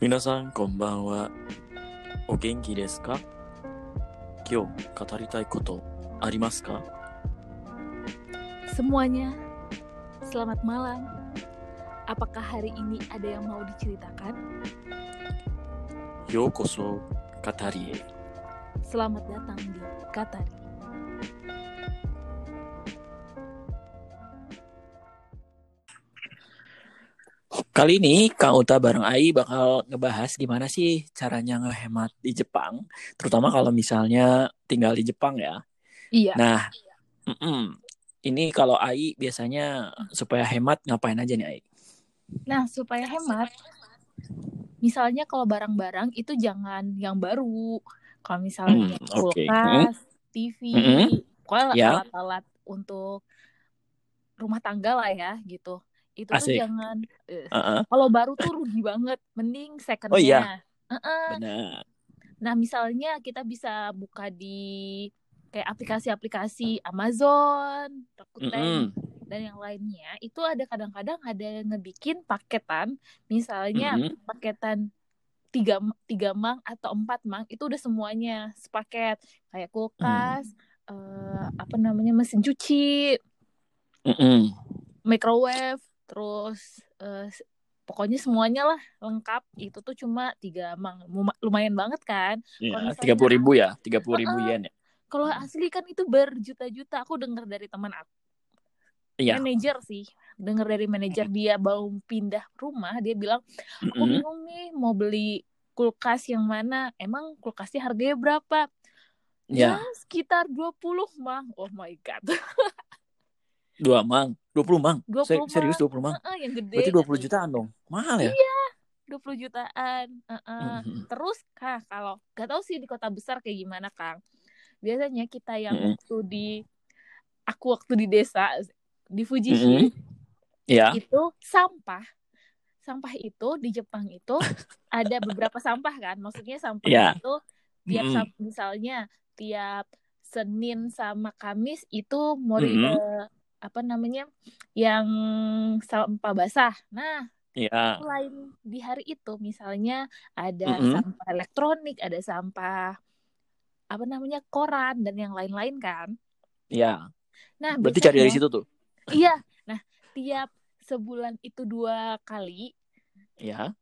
皆さんこんばんは。お元気ですか今日語りたいことありますか Semuanya, selamat malam. Apakah hari ini ada yang mau diceritakan? ようこそ語りへ。 Selamat datang di Katari. Kali ini Kang Uta bareng Ai bakal ngebahas gimana sih caranya ngehemat di Jepang, terutama kalau misalnya tinggal di Jepang ya. Iya. Nah, mm-mm. ini kalau Ai biasanya supaya hemat ngapain aja nih Ai? Nah, supaya hemat, misalnya kalau barang-barang itu jangan yang baru. Kalau misalnya Hmm, oke. kulkas, TV, Mm-mm. pokoknya Ya. alat-alat untuk rumah tangga lah ya gitu. Itu tuh Asik. jangan eh, Heeh, kalau baru tuh rugi banget, mending secondnya. Oh iya. Benar. Nah, misalnya kita bisa buka di kayak aplikasi-aplikasi Amazon, Rakuten, Mm-mm. dan yang lainnya. Itu ada kadang-kadang ada yang ngebikin paketan, misalnya Mm-mm. paketan tiga tiga mang atau empat mang itu udah semuanya sepaket kayak kulkas, eh, apa namanya mesin cuci, Mm-mm. microwave, terus s- pokoknya semuanya lah lengkap. Itu tuh cuma tiga mang, Luma- lumayan banget kan? Ya, misalnya- tiga puluh ribu ya, tiga puluh ribu yen ya. Kalau asli kan itu berjuta-juta. Aku dengar dari teman aku, Iya. manajer sih. Dengar dari manajer dia baru pindah rumah, dia bilang, "Aku bingung nih mau beli kulkas yang mana. Emang kulkasnya harganya berapa?" Ya, Ya, sekitar 20 mah. Oh my god. dua mang, dua puluh mang. 20 Se- Serius mang. dua puluh mang? Heeh, yang gede. Berarti 20 katanya. jutaan dong. Mahal ya? 20 jutaan. Heeh. Mhm. Terus kah kalau gak tahu sih di kota besar kayak gimana, Kang. Biasanya kita yang Mm-mm. waktu di aku waktu di desa di Fujishi Mhm. Ya. itu sampah sampah itu di Jepang itu ada beberapa sampah kan maksudnya sampah Ya. itu tiap Mm-mm. sam- misalnya tiap Senin sama Kamis itu mori Mm-mm. eh, apa namanya yang sampah basah nah Ya. selain di hari itu misalnya ada Mm-mm. sampah elektronik ada sampah apa namanya koran dan yang lain-lain kan Ya. nah Berarti cari dari biasanya- situ tuh. Iya. Nah, tiap sebulan itu dua kali Ya.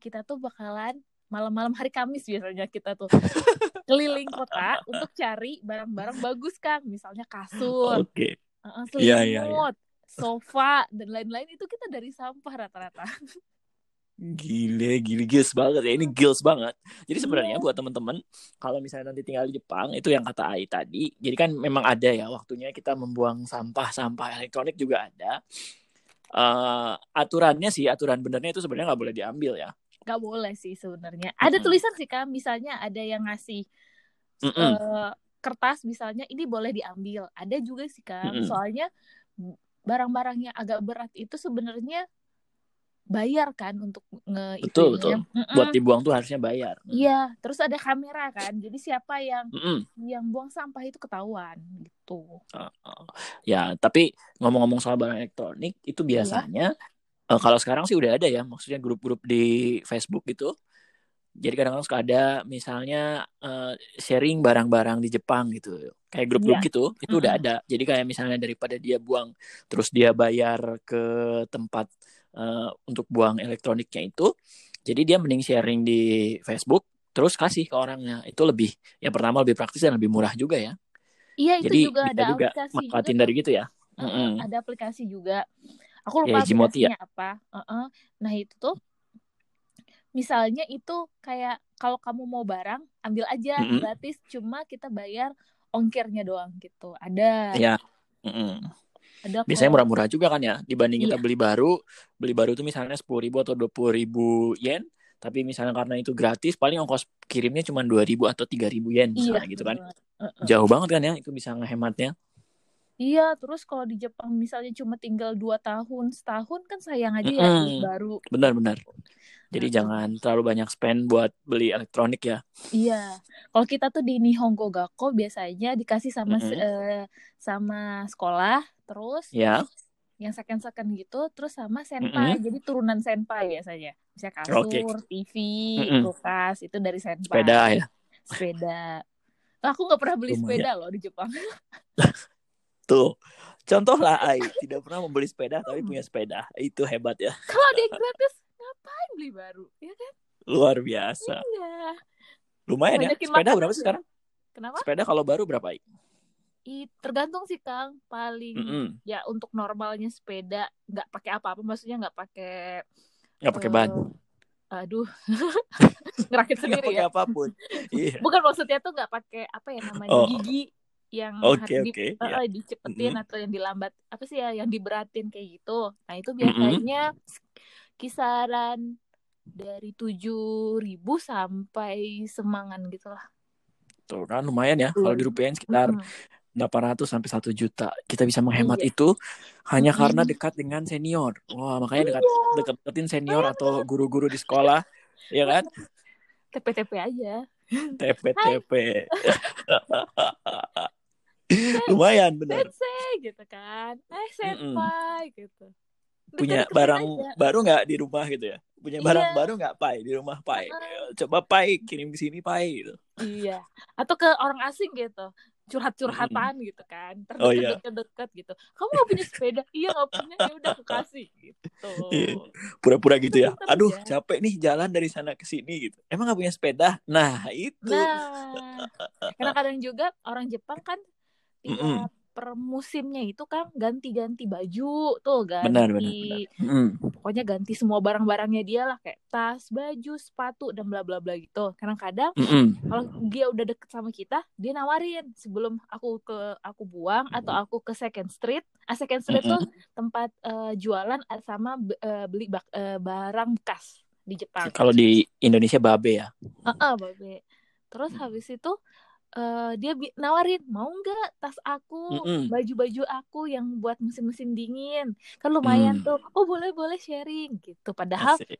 kita tuh bakalan malam-malam hari Kamis biasanya kita tuh keliling kota untuk cari barang-barang bagus Kang, misalnya kasur, Oke. Uh, Iya, iya, selimut, sofa dan lain-lain itu kita dari sampah rata-rata. Gile, gile, gils banget ya. Ini gils banget. Jadi sebenarnya Iya. buat teman-teman, kalau misalnya nanti tinggal di Jepang, itu yang kata Ai tadi. Jadi kan memang ada ya waktunya kita membuang sampah-sampah elektronik juga ada. Eh, aturannya sih, aturan benernya itu sebenarnya nggak boleh diambil ya. Gak boleh sih sebenarnya. Ada Mm-mm. tulisan sih Kang, misalnya ada yang ngasih Mm-mm. eh, kertas misalnya ini boleh diambil. Ada juga sih Kang, Mm-mm. soalnya barang-barang yang agak berat itu sebenarnya bayar kan untuk nge Betul, itunya. Mm-mm. Buat dibuang tuh harusnya bayar. Iya, terus ada kamera kan. Jadi siapa yang Mm-mm. yang buang sampah itu ketahuan gitu. Uh, uh. Ya, tapi ngomong-ngomong soal barang elektronik, itu Iya. biasanya eh, kalau sekarang sih udah ada ya, maksudnya grup-grup di Facebook gitu. Jadi kadang-kadang suka ada misalnya eh, sharing barang-barang di Jepang gitu. Kayak grup-grup Iya. gitu, itu udah Mm-mm. ada. Jadi kayak misalnya daripada dia buang terus dia bayar ke tempat eh, untuk buang elektroniknya itu, jadi dia mending sharing di Facebook terus kasih ke orangnya. Itu lebih yang pertama lebih praktis dan lebih murah juga ya. Iya, itu Jadi juga ada juga aplikasi juga manfaatin tuh. dari gitu ya. Mm-mm. ada aplikasi juga. Aku Ya, lupa ya. aplikasinya apa. Uh-uh. Nah, itu tuh misalnya itu kayak kalau kamu mau barang, ambil aja Mm-mm. gratis, cuma kita bayar ongkirnya doang gitu. Ada. Ya. Mm-mm. Ada Biasanya murah-murah juga kan ya dibanding kita Iya. beli baru. Beli baru itu misalnya sepuluh ribu atau dua puluh ribu yen. Tapi misalnya karena itu gratis, paling ongkos kirimnya cuma dua ribu atau tiga ribu yen Iya, misalnya gitu kan. bener. Uh-uh. Jauh banget kan ya, itu bisa ngehematnya. Iya, terus kalau di Jepang misalnya cuma tinggal dua tahun, setahun kan sayang aja ya duit Mm-mm. baru. Benar-benar. Jadi Nah, jangan terlalu banyak spend buat beli elektronik ya. Iya, kalau kita tuh di Nihongo Gakko biasanya dikasih sama Mm-mm. eh, sama sekolah, terus Ya. yang second second gitu terus sama senpai Mm-mm. jadi turunan senpai biasanya misalnya kasur Oke. TV Mm-mm. kulkas itu dari senpai Sepeda ya. sepeda aku nggak pernah beli Lumayan. sepeda loh di Jepang Tuh. Contoh lah Ai, tidak pernah membeli sepeda tapi punya sepeda. Itu hebat ya. kalau yang gratis ngapain beli baru ya kan Luar biasa. iya Lumayan ya. Banyakin Sepeda makan berapa aja. sekarang? kenapa Sepeda kalau baru berapa Ai? I, tergantung sih Kang paling Mm-mm. ya untuk normalnya sepeda nggak pakai apa-apa maksudnya nggak pakai Nggak pakai eh, ban. aduh ngerakit sendiri pakai ya apa pun. Iya. bukan maksudnya tuh nggak pakai apa ya namanya Oh. gigi yang Oke harus di- oke. eh, ya. eh, dicepetin Mm-mm. atau yang dilambat apa sih ya yang diberatin kayak gitu nah itu biasanya kisaran dari tujuh ribu sampai semangan gitu lah Tuh kan lumayan ya. Kalau di rupiah sekitar Mm-mm. 800 sampai 1 juta. Kita bisa menghemat Iya. itu hanya karena dekat dengan senior. Wah, makanya dekat Iya. deketin senior atau guru-guru di sekolah, ya kan? TP-TP aja TP TP. Lumayan bener. sensei gitu kan eh senpai gitu Punya barang aja. baru nggak di rumah gitu ya? Punya barang Iya. baru nggak Pai di rumah Pai? Heeh. Coba Pai kirim ke sini Pai gitu. iya atau ke orang asing gitu curhat-curhatan gitu kan Oh, iya. terdekat-dekat gitu kamu gak punya sepeda iya gak punya ya udah aku kasih gitu Iya. Pura-pura gitu ya. Aduh, ya. capek nih jalan dari sana ke sini gitu. Emang nggak punya sepeda? Nah, itu. Nah, karena kadang juga orang Jepang kan tiap Mm-mm. per musimnya itu kan ganti-ganti baju tuh ganti Benar, benar, benar. Mm. pokoknya ganti semua barang-barangnya dia lah kayak tas, baju, sepatu dan bla bla bla gitu. Kadang-kadang Mm-mm. kalau dia udah deket sama kita, dia nawarin sebelum aku ke aku buang atau aku ke Second Street. Ah, Second Street tuh tempat eh, jualan sama eh, beli bak- eh, barang bekas di Jepang. Kalau di Indonesia babe ya. Heeh, babe. Terus habis itu eh, dia nawarin mau nggak tas aku, baju-baju aku yang buat musim-musim dingin. Kan lumayan Hmm. tuh. Oh, boleh-boleh sharing gitu. Padahal Asik.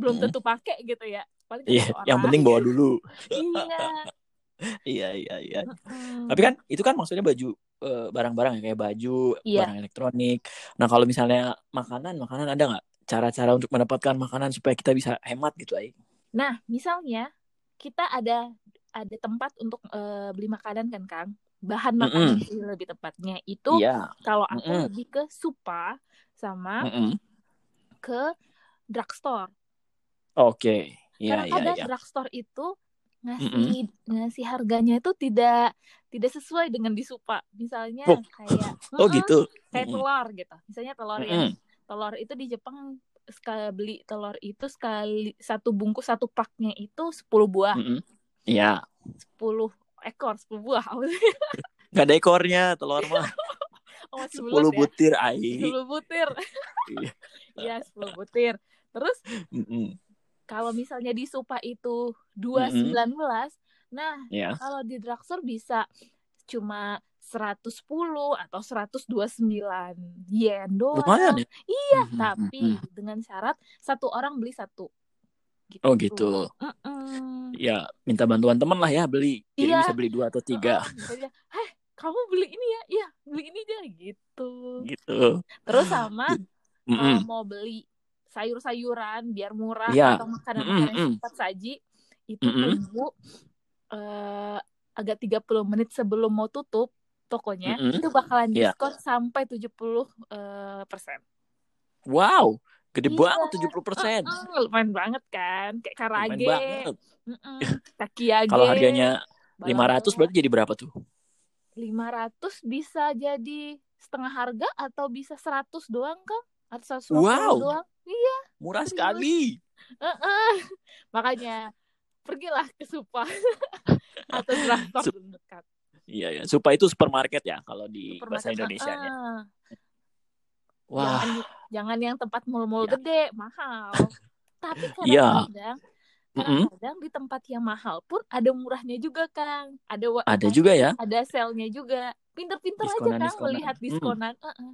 belum Mm. tentu pakai gitu ya. Paling Iya, satu yang penting bawa dulu. Iya. Iya, iya, iya. Mm. Tapi kan itu kan maksudnya baju eh, barang-barang ya kayak baju, Iya. barang elektronik. Nah, kalau misalnya makanan, makanan ada nggak cara-cara untuk mendapatkan makanan supaya kita bisa hemat gitu, Ai? Nah, misalnya kita ada ada tempat untuk eh, beli makanan kan, Kang. Bahan makanan sih lebih tepatnya itu Iya. kalau aku Mm-mm. lebih ke supa sama Mm-mm. ke drugstore. Oke. Iya, Karena iya, kadang iya. drugstore itu ngasih ngasih harganya itu tidak tidak sesuai dengan di supa. Misalnya Oh. kayak Oh, gitu. kayak Mm-mm. telur gitu. Misalnya telur yang Mm-mm. telur itu di Jepang sekali beli telur itu sekali satu bungkus satu paknya itu 10 buah. Mm-mm. Iya. 10 ekor, 10 buah. Nggak ada ekornya telur mah. Oh, masih 10 belum ya? butir, Ai. 10 butir. Iya. Iya, 10 butir. Terus Mm-mm. kalau misalnya di Supa itu 219, nah Iya. kalau di drugstore bisa cuma 110 atau 129 yen doang. Lumayan ya. Iya, Mhm, tapi mhm. dengan syarat satu orang beli satu. Gitu. Oh, gitu. Mm-mm. Ya, minta bantuan teman lah ya beli. Jadi Iya. bisa beli dua atau tiga. Misalnya, Heh, kamu beli ini ya? Iya, beli ini aja gitu. Gitu. Terus sama Mm-mm. kalau mau beli sayur-sayuran biar murah Iya. atau makanan-makanan Mm-mm. cepat saji itu Mm-mm. tunggu eh, agak 30 menit sebelum mau tutup tokonya Mm-mm. itu bakalan Iya. diskon sampai 70 eh, persen. Wow, gede Iya. banget 70%. Mm, lumayan banget kan kayak Lumayan karage, banget. mm-mm, takiage. Kalau harganya balado. 500 berarti jadi berapa tuh? 500 bisa jadi setengah harga atau bisa 100 doang kan? Atau 150 Wow. doang? Iya. Murah Serius. sekali. Heeh. Makanya pergilah ke Supa atau drugstore Sup- terdekat. Iya ya, Supa itu supermarket ya kalau di bahasa Supermarket. Indonesia nya. Heeh. Wah, Jangan, jangan yang tempat mall-mall Ya. gede, mahal. Tapi Iya. kadang-kadang kadang di tempat yang mahal pun ada murahnya juga, Kang. Ada ada juga ya. ada sale-nya juga. Pinter-pinter aja, Kang, diskonan. melihat Hmm. diskonan. Heeh.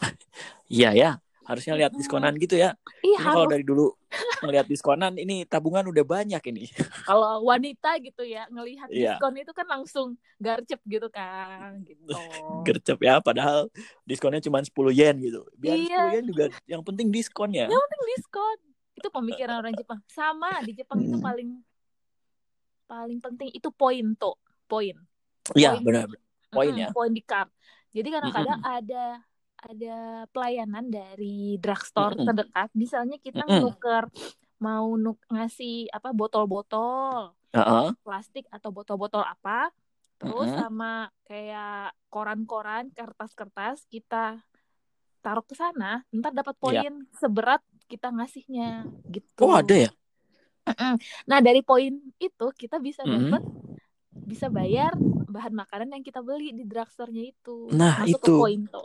Iya ya, harusnya lihat diskonan gitu ya. Iya, kalau dari dulu ngelihat diskonan ini tabungan udah banyak ini. Kalau wanita gitu ya ngelihat Iya. diskon itu kan langsung garcep gitu kan gitu. Gercep ya padahal diskonnya cuma 10 yen gitu. Biar Iya. 10 yen juga yang penting diskon ya. Yang penting diskon. Itu pemikiran orang Jepang. Sama di Jepang itu Hmm. paling paling penting itu poin tuh, poin. Iya, benar. Poin ya. Poin di card. Jadi kadang-kadang ada ada pelayanan dari drugstore Mm-mm. terdekat. Misalnya kita Mm-mm. nuker mau nuk ngasih apa botol-botol Heeh. plastik atau botol-botol apa, terus Mm-mm. sama kayak koran-koran, kertas-kertas kita taruh ke sana, ntar dapat poin seberat kita ngasihnya gitu. Oh, ada ya? Nah, dari poin itu kita bisa dapat bisa bayar bahan makanan yang kita beli di drugstore-nya itu. Nah, Masuk itu. ke poin tuh.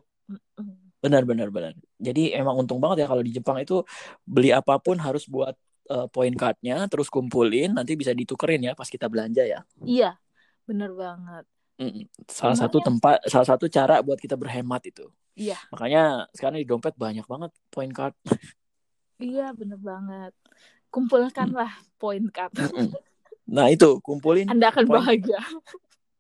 Benar, benar, benar. Jadi emang untung banget ya kalau di Jepang itu beli apa pun harus buat eh, poin cardnya, terus kumpulin, nanti bisa ditukerin ya pas kita belanja ya. Iya, bener banget. Mm, Salah satu Sebenarnya- tempat, salah satu cara buat kita berhemat itu. Iya. Makanya sekarang di dompet banyak banget poin card. Iya, bener banget. Kumpulkanlah poin card. Mm-mm. Nah itu kumpulin. Anda akan Poin. bahagia.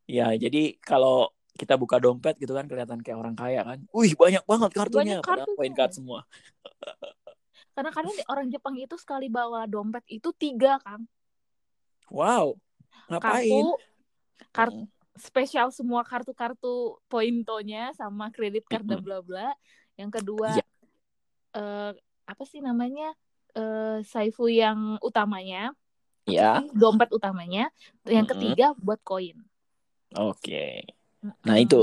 Ya jadi kalau kita buka dompet gitu kan kelihatan kayak orang kaya kan. Wih banyak banget kartunya. Banyak kartunya. poin card semua. Kadang-kadang di- orang Jepang itu sekali bawa dompet itu tiga, Kang. Wow. Ngapain? Kartu, kartu spesial semua kartu-kartu pointonya sama kredit card dan bla bla. Yang kedua Iya. eh, apa sih namanya eh saifu yang utamanya, Ya. dompet utamanya. Yang ketiga buat koin. Oke. Nah itu.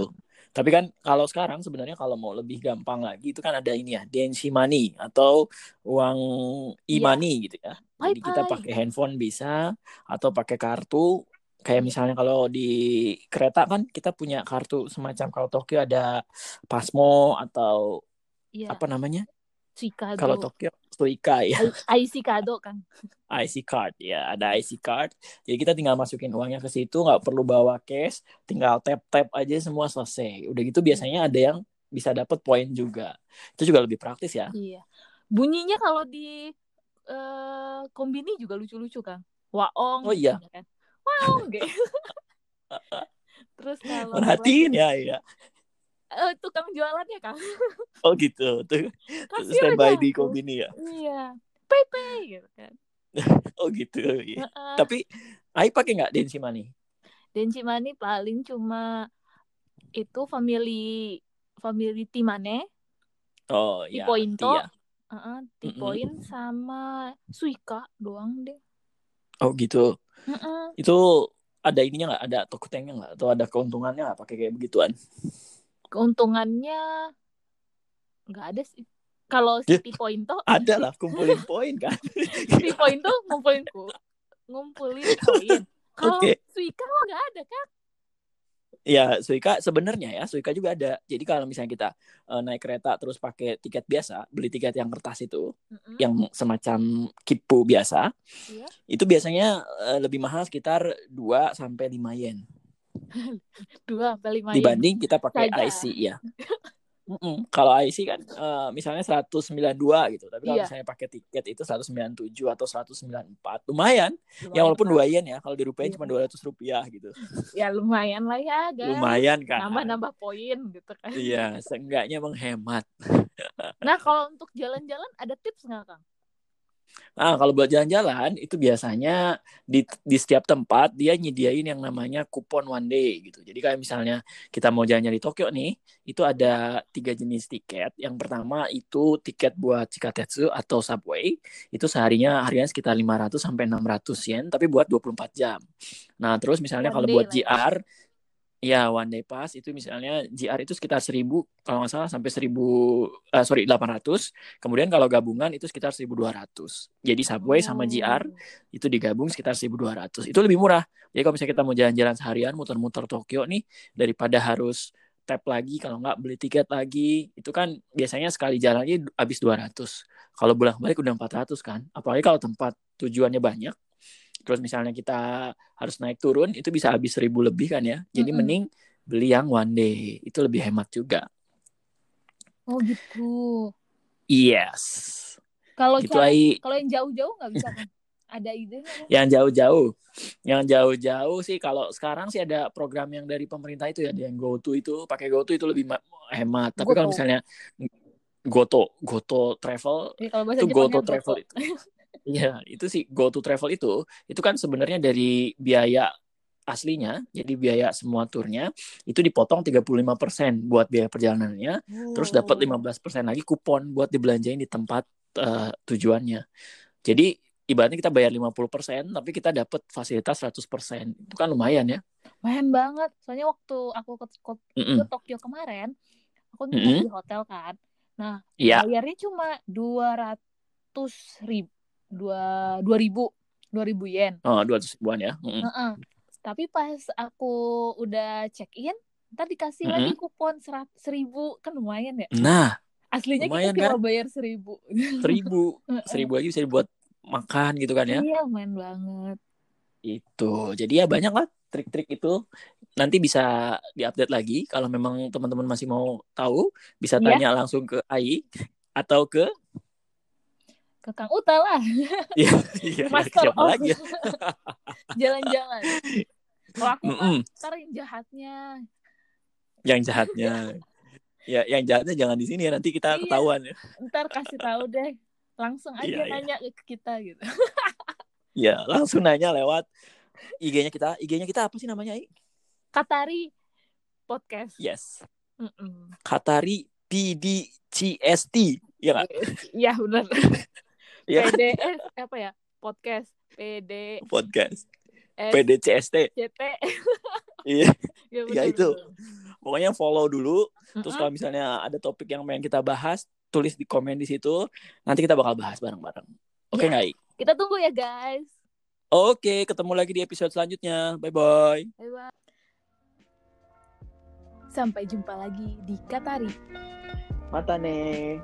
Tapi kan kalau sekarang sebenarnya kalau mau lebih gampang lagi itu kan ada ini ya, densi money atau uang e-money gitu ya. Jadi kita pakai handphone bisa atau pakai kartu. Kayak Iya. misalnya kalau di kereta kan kita punya kartu semacam kalau Tokyo ada Pasmo atau Iya, apa namanya? Suikado. Kalau Tokyo Suica ya, I- IC kado, Kang. IC card ya, ada IC card. Jadi kita tinggal masukin uangnya ke situ, nggak perlu bawa cash, tinggal tap tap aja semua selesai. Udah gitu biasanya ada yang bisa dapat poin juga. Itu juga lebih praktis ya. Iya. Bunyinya kalau di eh kombini juga lucu-lucu, Kang. Waong. Oh iya. ya kan? Waong gitu. Terus kalau Perhatiin ya, ya. Eh, tukang jualannya, Kang. Oh gitu. Tuh standby di kombini ya. Iya. Pepe gitu kan. Oh gitu. Iya. Heeh. Tapi Ai pakai nggak densi money? Denji Mani paling cuma itu family family Timane, Oh ya. Tipointo. Heeh, Mm-mm. Tipoin sama Suika doang deh. Oh gitu. Heeh. Itu ada ininya nggak? Ada tokutengnya nggak? Atau ada keuntungannya nggak pakai kayak begituan? Keuntungannya nggak ada sih. Kalau si Ya. Tipointo, Ada lah kumpulin poin kan. Tipointo ngumpulin ku, ngumpulin koin. Kalau Oke. Suika mah nggak ada kan? Ya, Suika sebenarnya ya, Suika juga ada. Jadi kalau misalnya kita eh, naik kereta terus pakai tiket biasa, beli tiket yang kertas itu, Mm-mm. yang semacam kipu biasa, Iya. itu biasanya eh, lebih mahal sekitar 2 sampai 5 yen Dua sampai lima yen. dibanding kita pakai Saja. IC ya. Mm-mm. Kalau IC kan eh, misalnya 192 gitu, tapi kalau Iya. misalnya pakai tiket itu 197 atau 194, lumayan. Ya walaupun. 2 yen ya, kalau dirupiahin Iya. cuma 200 rupiah gitu. Ya lumayan lah ya, guys. Lumayan kan. Nambah-nambah poin gitu kan. Iya, seenggaknya menghemat. Nah, kalau untuk jalan-jalan ada tips nggak, Kang? Nah, kalau buat jalan-jalan itu biasanya di di setiap tempat dia nyediain yang namanya kupon one day gitu. Jadi kayak misalnya kita mau jalan-jalan di Tokyo nih, itu ada tiga jenis tiket. Yang pertama itu tiket buat Chikatetsu atau subway. Itu seharinya harganya sekitar 500 sampai 600 yen, tapi buat 24 jam. Nah, terus misalnya One kalau buat ya. Ya, one day pass itu misalnya JR itu sekitar 1000 kalau nggak salah sampai 1000 eh, sorry 800. Kemudian kalau gabungan itu sekitar 1200. Jadi subway sama JR Oh. itu digabung sekitar 1200. Itu lebih murah. Jadi kalau misalnya kita mau jalan-jalan seharian muter-muter Tokyo nih daripada harus tap lagi kalau nggak beli tiket lagi itu kan biasanya sekali jalannya habis 200 kalau bolak-balik udah 400 kan apalagi kalau tempat tujuannya banyak terus misalnya kita harus naik turun itu bisa habis 1000 lebih kan ya jadi Mm-mm. mending beli yang one day itu lebih hemat juga Oh gitu. yes Kalau Gitu kalau yang jauh-jauh nggak bisa kan? Ada ide? Yang jauh-jauh. Yang jauh-jauh sih kalau sekarang sih ada program yang dari pemerintah itu ya, yang GoTo itu pakai GoTo itu lebih ma- hemat. Tapi kalau misalnya Goto, Goto Travel Ya, kalau bahasa itu Jepangnya GoTo Travel itu. Iya, itu sih GoTo Travel itu, itu kan sebenarnya dari biaya aslinya, jadi biaya semua turnya itu dipotong 35% buat biaya perjalanannya, terus dapat Oh. 15% lagi kupon buat dibelanjain di tempat eh, tujuannya. Jadi ibaratnya kita bayar 50%, tapi kita dapat fasilitas 100%. Itu kan lumayan ya. Lumayan banget. Soalnya waktu aku ke, ke, Mm-mm. ke Tokyo kemarin, aku nginep Mm-mm. di hotel kan. Nah, Iya. bayarnya cuma 200 ribu, dua, 2000, 2000 yen. Oh, 200 ribuan ya. Mm-mm. Heeh. Tapi pas aku udah check in, ntar dikasih Mm-mm. lagi kupon serat, seribu, kan lumayan ya. Nah, Aslinya Lumayan, kita cuma kan? bayar seribu. seribu, seribu lagi bisa dibuat makan gitu kan ya. Iya, lumayan banget. Itu. Jadi ya banyak lah trik-trik itu. Nanti bisa diupdate lagi kalau memang teman-teman masih mau tahu, bisa Iya. tanya langsung ke AI atau ke Ke Kang Uta lah, ya, iya, Master siapa lagi ya? jalan-jalan. Kalau aku mah, Mm-mm. ntar yang jahatnya. Yang jahatnya. ya, yang jahatnya jangan di sini ya. Nanti kita Iya. ketahuan ya. Ntar kasih tahu deh. Langsung aja Iya, iya. nanya ke kita gitu. Ya, langsung nanya lewat IG-nya kita. IG-nya kita apa sih namanya? I? Katari podcast. Yes. Mm-mm. Katari PDCST. Iya nggak? Iya benar. Iya. PDS apa ya? Podcast PD Podcast. S PDCST. CT. Iya. Ya, Ya, itu. Pokoknya follow dulu. Terus kalau misalnya ada topik yang pengen kita bahas, tulis di komen di situ. Nanti kita bakal bahas bareng-bareng. Oke nggak? I? Kita tunggu ya guys. Oke, ketemu lagi di episode selanjutnya. Bye-bye. Bye bye. Sampai jumpa lagi di Katari. Mata nih.